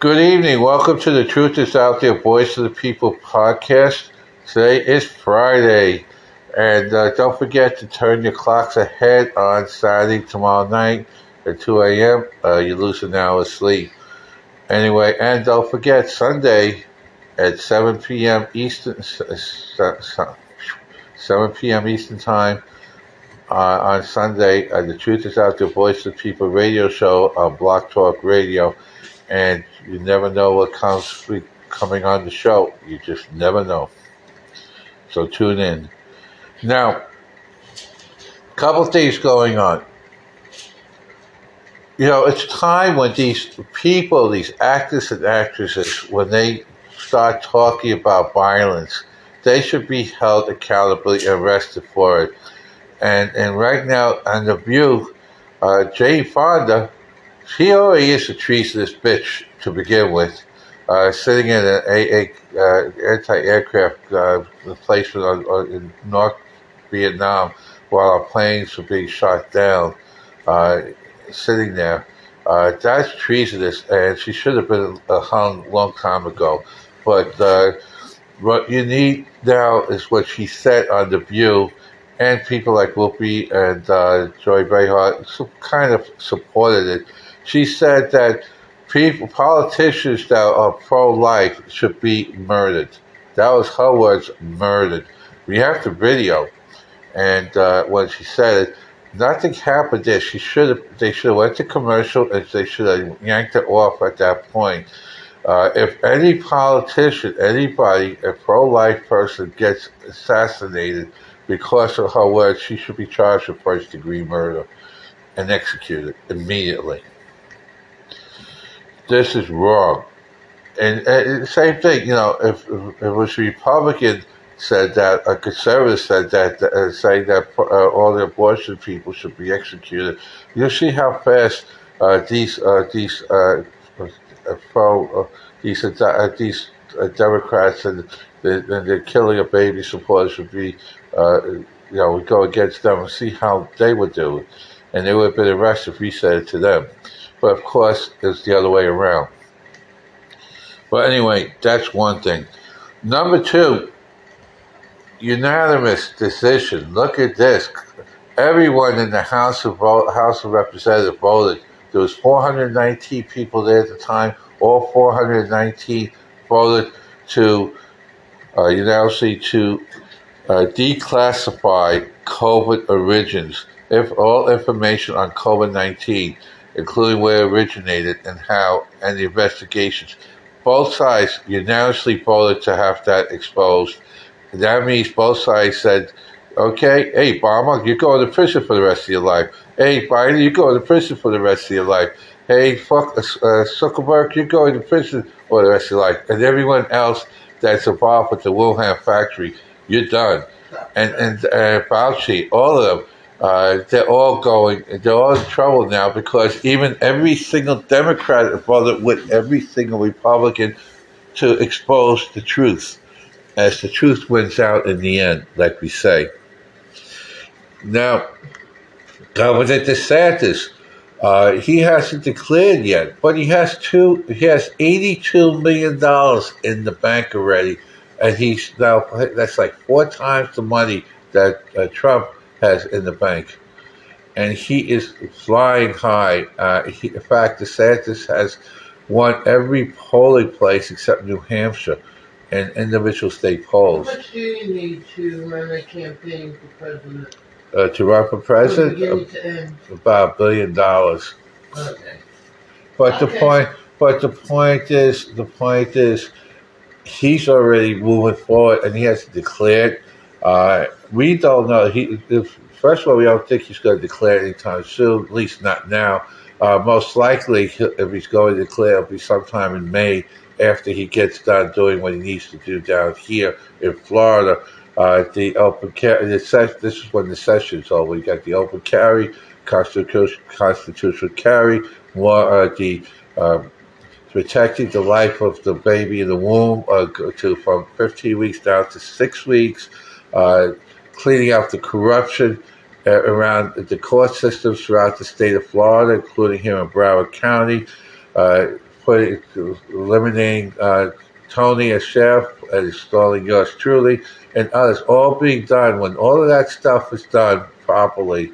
Good evening. Welcome to the Truth is Out There Voice of the People podcast. Today is Friday. And uh, don't forget to turn your clocks ahead on Saturday, tomorrow night at 2 a.m. Uh, you lose an hour of sleep. Anyway, and don't forget Sunday at 7 p.m. Eastern, 7 p.m. Eastern Time uh, on Sunday. The Truth is Out There Voice of the People radio show on Blog Talk Radio and you never know what comes coming on the show. You just never know. So tune in. Now, a couple things going on. You know, it's time when these people, these actors and actresses, when they start talking about violence, they should be held accountable and arrested for it. And and right now on the View, uh, Jane Fonda she already is a treasonous bitch to begin with. Uh, sitting in an AA uh, anti-aircraft uh, placement on, on, in North Vietnam while our planes were being shot down, uh, sitting there. Uh, that's treasonous, and she should have been hung a long time ago. But uh, what you need now is what she said on The View, and people like Whoopi and Joy Behar kind of supported it she said that people, politicians that are pro-life should be murdered. That was her words, murdered. We have the video, and uh, when she said it, nothing happened there. She should have. They should have went to commercial, and they should have yanked it off at that point. Uh, if any politician, anybody, a pro-life person gets assassinated because of her words, she should be charged with first-degree murder and executed immediately this is wrong. And, and same thing, you know, if, if it was Republican said that, a conservative said that, uh, saying that uh, all the abortion people should be executed, you'll see how fast uh, these uh, these uh, uh, these these Democrats and, the, and the killing of baby supporters would be, you know, would go against them and see how they would do it, and they would have been arrested if we said it to them. But of course, it's the other way around. But anyway, that's one thing. Number two, unanimous decision. Look at this. Everyone in the House of House of Representatives voted. There was 419 people there at the time. All 419 voted to uh, unanimously to uh, declassify COVID origins. If all information on COVID 19 including where it originated and how, and the investigations. Both sides unanimously voted to have that exposed. And That means both sides said, okay, hey, Obama, you're going to prison for the rest of your life. Hey, Biden, you're going to prison for the rest of your life. Hey, fuck, uh, Zuckerberg, you're going to prison for the rest of your life. And everyone else that's involved with the Wuhan factory, you're done. And, and uh, Fauci, all of them uh, they're all going, they're all in trouble now because even every single Democrat voted with every single Republican to expose the truth, as the truth wins out in the end, like we say. Now, Governor DeSantis, uh, he hasn't declared yet, but he has two. He has eighty-two million dollars in the bank already, and he's now that's like four times the money that uh, Trump has in the bank. And he is flying high. Uh, he, in fact, DeSantis has won every polling place except New Hampshire in individual state polls. How much do you need to run a campaign for president? Uh, to run for president, uh, about a billion dollars. Okay. But okay. the point, but the point is, the point is, he's already moving forward, and he has declared uh, we don't know. He, if, first of all, we don't think he's going to declare anytime soon, at least not now. Uh, most likely, if he's going to declare, it'll be sometime in May after he gets done doing what he needs to do down here in Florida. Uh, the open carry, this is when the session's over. You got the open carry, constitutional, constitutional carry, more uh, the um, protecting the life of the baby in the womb uh, to from 15 weeks down to six weeks cleaning up the corruption uh, around the court systems throughout the state of Florida, including here in Broward County, uh, eliminating uh, Tony as chef and installing yours truly and others, all being done. When all of that stuff is done properly,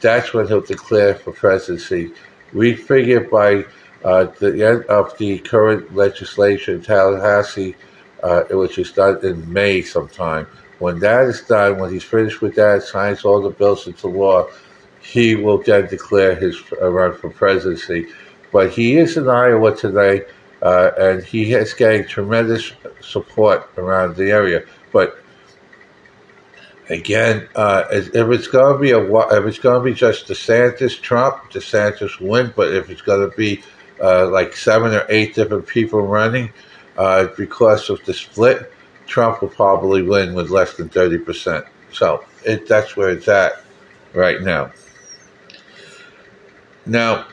that's when he'll declare for presidency. We figure by uh, the end of the current legislation, in Tallahassee, uh, which is done in May sometime. When that is done, when he's finished with that, signs all the bills into law, he will then declare his uh, run for presidency. But he is in Iowa today, uh, and he is getting tremendous support around the area. But again, uh, if it's going to be a, if it's going to be just DeSantis, Trump, DeSantis win. But if it's going to be uh, like seven or eight different people running, uh, because of the split, Trump will probably win with less than thirty percent. So it, that's where it's at right now. Now,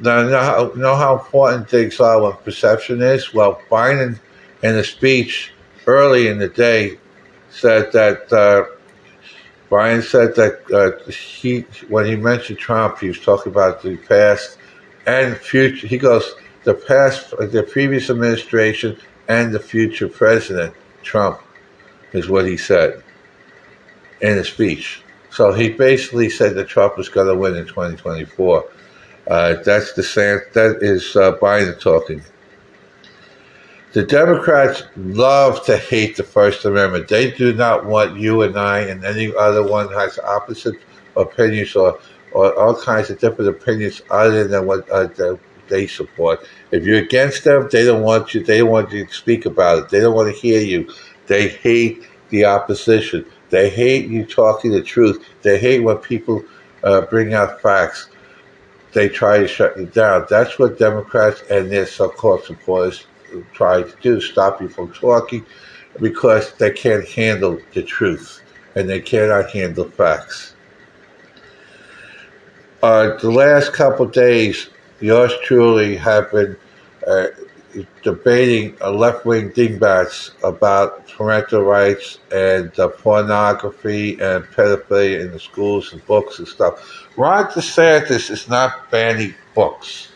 now, know how, know how important things are when perception is? Well, Biden, in a speech early in the day, said that uh, Biden said that uh, he, when he mentioned Trump, he was talking about the past and future. He goes, the past, the previous administration, and the future president, Trump, is what he said in a speech. So he basically said that Trump was going to win in 2024. Uh, that's the that is uh, Biden talking. The Democrats love to hate the First Amendment. They do not want you and I and any other one has opposite opinions or, or all kinds of different opinions other than what uh, they support. If you're against them, they don't want you. They don't want you to speak about it. They don't want to hear you. They hate the opposition. They hate you talking the truth. They hate when people uh, bring out facts. They try to shut you down. That's what Democrats and their so-called supporters try to do: stop you from talking, because they can't handle the truth and they cannot handle facts. Uh, the last couple days, yours truly have been uh, debating a left wing dingbats about parental rights and uh, pornography and pedophilia in the schools and books and stuff. Ron DeSantis is not banning books.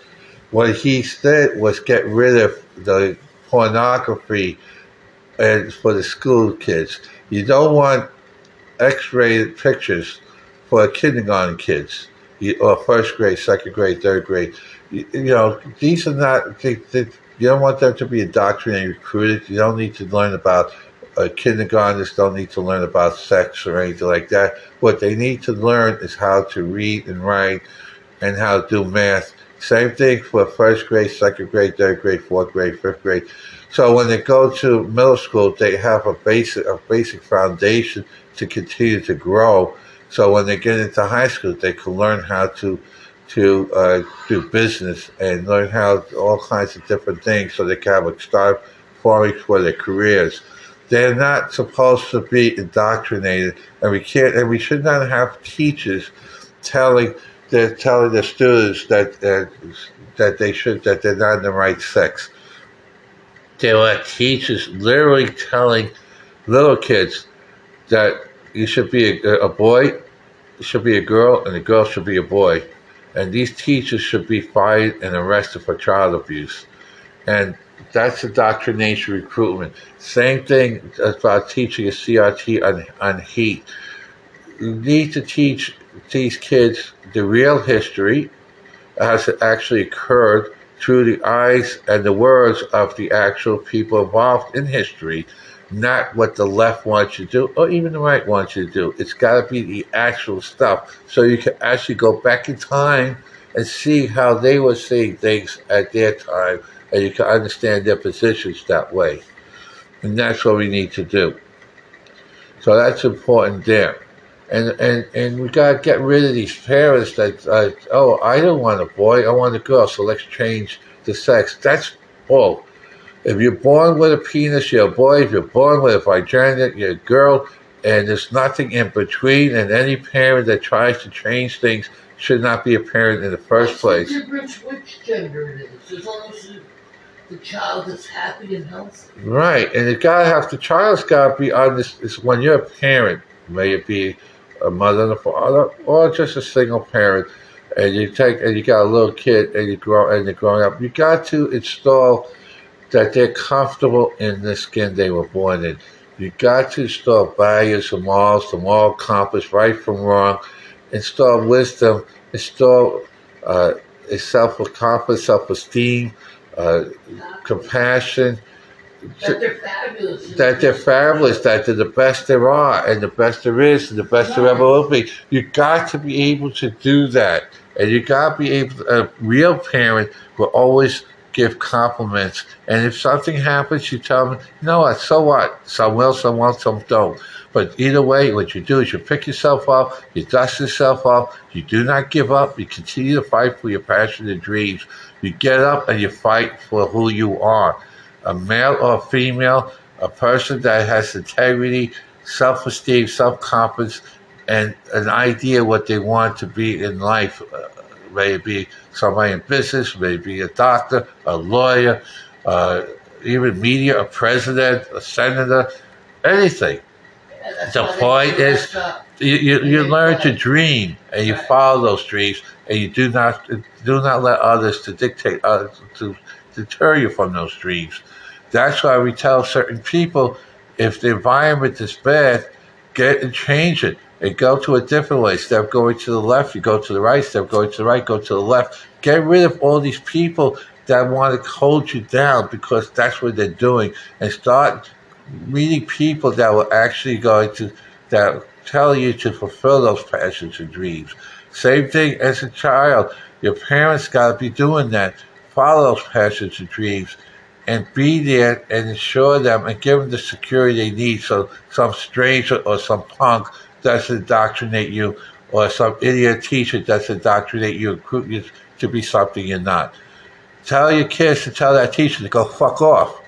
What he said was get rid of the pornography and for the school kids. You don't want X-rated pictures for kindergarten kids or first grade, second grade, third grade. You, know, these are not. They, they, you don't want them to be indoctrinated recruited. You don't need to learn about uh, kindergartners. Don't need to learn about sex or anything like that. What they need to learn is how to read and write and how to do math. Same thing for first grade, second grade, third grade, fourth grade, fifth grade. So when they go to middle school, they have a basic a basic foundation to continue to grow so when they get into high school, they can learn how to to uh, do business and learn how all kinds of different things, so they can start forming for their careers. They're not supposed to be indoctrinated, and we can't, and we should not have teachers telling they're telling the students that uh, that they should that they're not in the right sex. There are teachers literally telling little kids that you should be a, a boy, should be a girl, and a girl should be a boy. And these teachers should be fired and arrested for child abuse. And that's indoctrination recruitment. Same thing about teaching a CRT on, on heat. You need to teach these kids the real history as it actually occurred through the eyes and the words of the actual people involved in history not what the left wants you to do or even the right wants you to do. It's got to be the actual stuff. So you can actually go back in time and see how they were seeing things at their time and you can understand their positions that way. And that's what we need to do. So that's important there. And, and, and we got to get rid of these parents that, uh, oh, I don't want a boy, I want a girl, so let's change the sex. That's bull. If you're born with a penis, you're a boy. If you're born with a vagina, you're a girl. And there's nothing in between. And any parent that tries to change things should not be a parent in the first place. The difference which gender it is, as long as the child is happy and healthy. Right, and it gotta have the child's gotta be on this. Is when you're a parent, may it be a mother and a father, or just a single parent, and you take and you got a little kid and you grow and they're growing up, you got to install that they're comfortable in the skin they were born in. You got to install values, the morals, the moral compass, right from wrong, install wisdom, install uh, self-confidence, self-esteem, uh, compassion, that they're fabulous. that they're fabulous, that they're the best there are, and the best there is, and the best there ever will be. You got to be able to do that, and you got to be able. A real parent will always give compliments, and if something happens, you tell them, you know what? So what? Some will, some won't, some don't. But either way, what you do is you pick yourself up, you dust yourself off, you do not give up, you continue to fight for your passion and dreams. You get up and you fight for who you are a male or a female, a person that has integrity, self esteem, self confidence, and an idea what they want to be in life. Uh, Maybe somebody in business, maybe a doctor, a lawyer, uh, even media, a president, a senator, anything. The point is, you, you, you learn to dream and you follow those dreams, and you do not do not let others to dictate uh, to deter you from those dreams. That's why we tell certain people if the environment is bad, get and change it and go to a different way. Of going to the left, you go to the right. Of going to the right, go to the left. Get rid of all these people that want to hold you down because that's what they're doing and start meeting people that will actually going to that tell you to fulfill those passions and dreams. Same thing as a child. Your parents got to be doing that. Follow those passions and dreams and be there and ensure them and give them the security they need so some stranger or some punk doesn't indoctrinate you or some idiot teacher doesn't indoctrinate you recruit you to be something you're not. Tell your kids to tell that teacher to go fuck off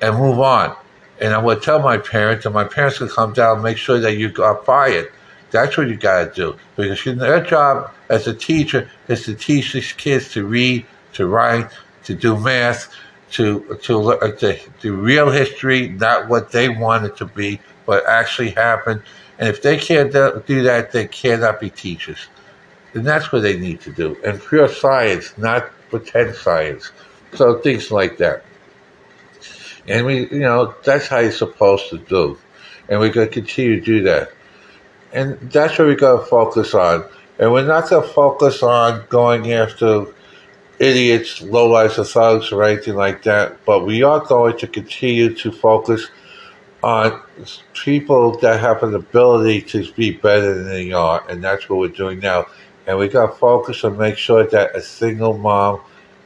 and move on. And I would tell my parents, and my parents would come down and make sure that you got fired. That's what you got to do. Because their job as a teacher is to teach these kids to read, to write, to do math, to to to the real history, not what they want it to be, but actually happened. And if they can't do that, they cannot be teachers. And that's what they need to do. And pure science, not pretend science. So things like that. And we, you know, that's how you're supposed to do. And we're going to continue to do that. And that's what we're going to focus on. And we're not going to focus on going after idiots, lowlifes, or thugs, or anything like that. But we are going to continue to focus on people that have an ability to be better than they are, and that's what we're doing now. And we got to focus and make sure that a single mom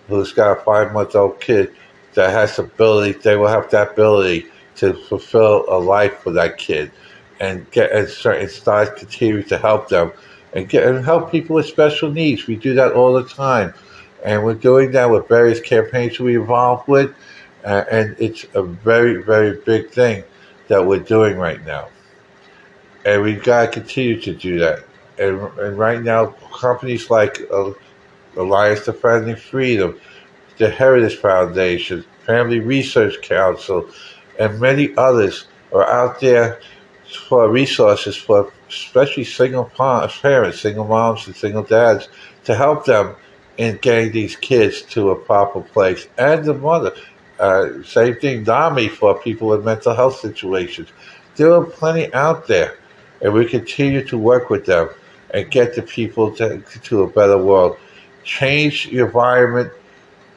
who's got a five month old kid that has ability, they will have that ability to fulfill a life for that kid and get and start and start continue to help them and get and help people with special needs. We do that all the time. And we're doing that with various campaigns we involved with, uh, and it's a very, very big thing that we're doing right now. And we've got to continue to do that. And, and right now, companies like uh, Alliance Defending Freedom, the Heritage Foundation, Family Research Council, and many others are out there for resources for especially single parents, single moms, and single dads to help them in getting these kids to a proper place. And the mother, uh, same thing, NAMI for people with mental health situations. There are plenty out there, and we continue to work with them and get the people to, to a better world. Change your environment,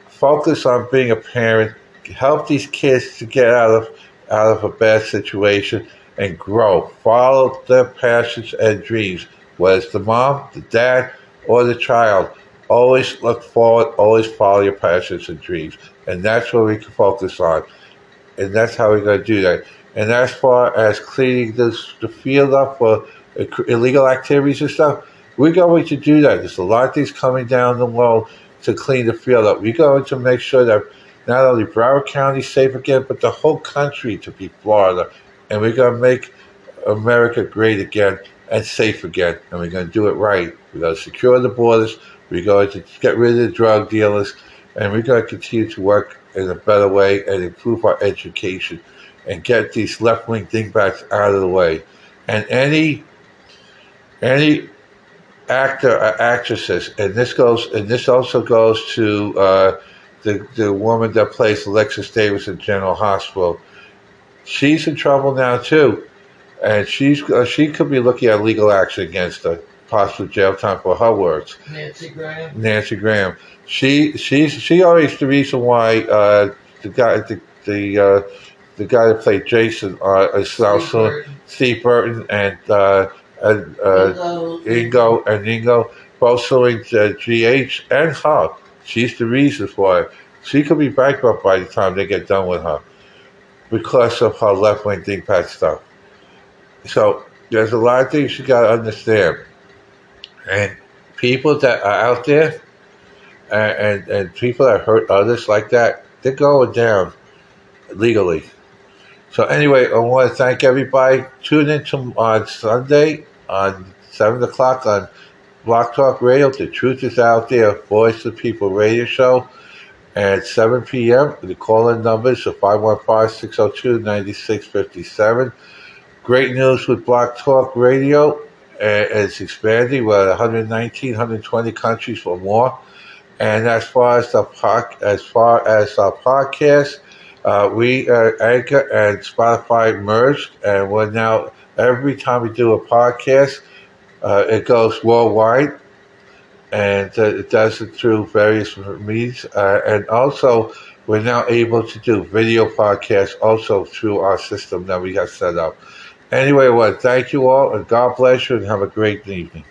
focus on being a parent, help these kids to get out of out of a bad situation and grow. Follow their passions and dreams, whether it's the mom, the dad, or the child Always look forward, always follow your passions and dreams. And that's what we can focus on. And that's how we're going to do that. And as far as cleaning this, the field up for illegal activities and stuff, we're going to do that. There's a lot of things coming down the road to clean the field up. We're going to make sure that not only Broward County safe again, but the whole country to be Florida. And we're going to make America great again and safe again. And we're going to do it right. We're going to secure the borders. We're going to get rid of the drug dealers, and we're going to continue to work in a better way and improve our education and get these left wing dingbats out of the way. And any any actor or actresses, and this goes, and this also goes to uh, the the woman that plays Alexis Davis in General Hospital. She's in trouble now too, and she's uh, she could be looking at legal action against her, possible jail time for her words. Nancy Grahn. Nancy Grahn. She she's she always the reason why uh, the guy the the uh, the guy that played Jason uh, is Steve suing Burton. Steve Burton and uh, and uh, Ingo. Ingo and Ingo both suing uh, GH and her. She's the reason for it. She could be bankrupt by the time they get done with her because of her left wing dingbat stuff. So there's a lot of things you got to understand. And people that are out there and, and, and people that hurt others like that, they're going down legally. So anyway, I want to thank everybody. Tune in to, on Sunday on 7 o'clock on Blog Talk Radio. The Truth is Out There, Voice of People radio show. At 7 p.m., the call-in numbers are 515-602-9657. Great news with Blog Talk Radio. It's expanding. We're at 119, 120 countries or more. And as far as the pod, as far as our podcast, uh, we uh, Anchor and Spotify merged, and we're now every time we do a podcast, uh, it goes worldwide, and uh, it does it through various means, uh, and also we're now able to do video podcasts also through our system that we have set up. Anyway, to thank you all, and God bless you, and have a great evening.